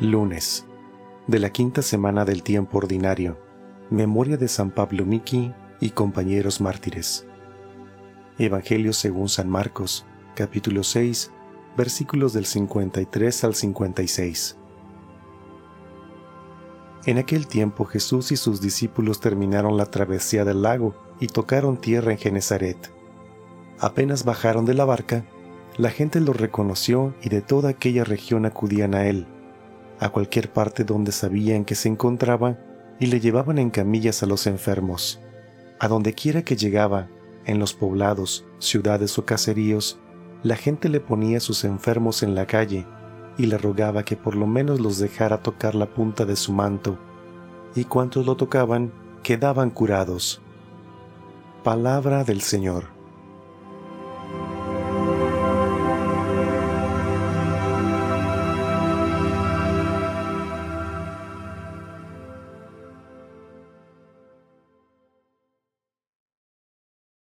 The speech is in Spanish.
Lunes, de la quinta semana del tiempo ordinario. Memoria de San Pablo Miki y compañeros mártires. Evangelio según San Marcos, capítulo 6, versículos del 53 al 56. En aquel tiempo Jesús y sus discípulos terminaron la travesía del lago y tocaron tierra en Genezaret. Apenas bajaron de la barca, la gente lo reconoció y de toda aquella región acudían a él, a cualquier parte donde sabían que se encontraba, y le llevaban en camillas a los enfermos. A donde quiera que llegaba, en los poblados, ciudades o caseríos, la gente le ponía sus enfermos en la calle y le rogaba que por lo menos los dejara tocar la punta de su manto, y cuantos lo tocaban quedaban curados. Palabra del Señor.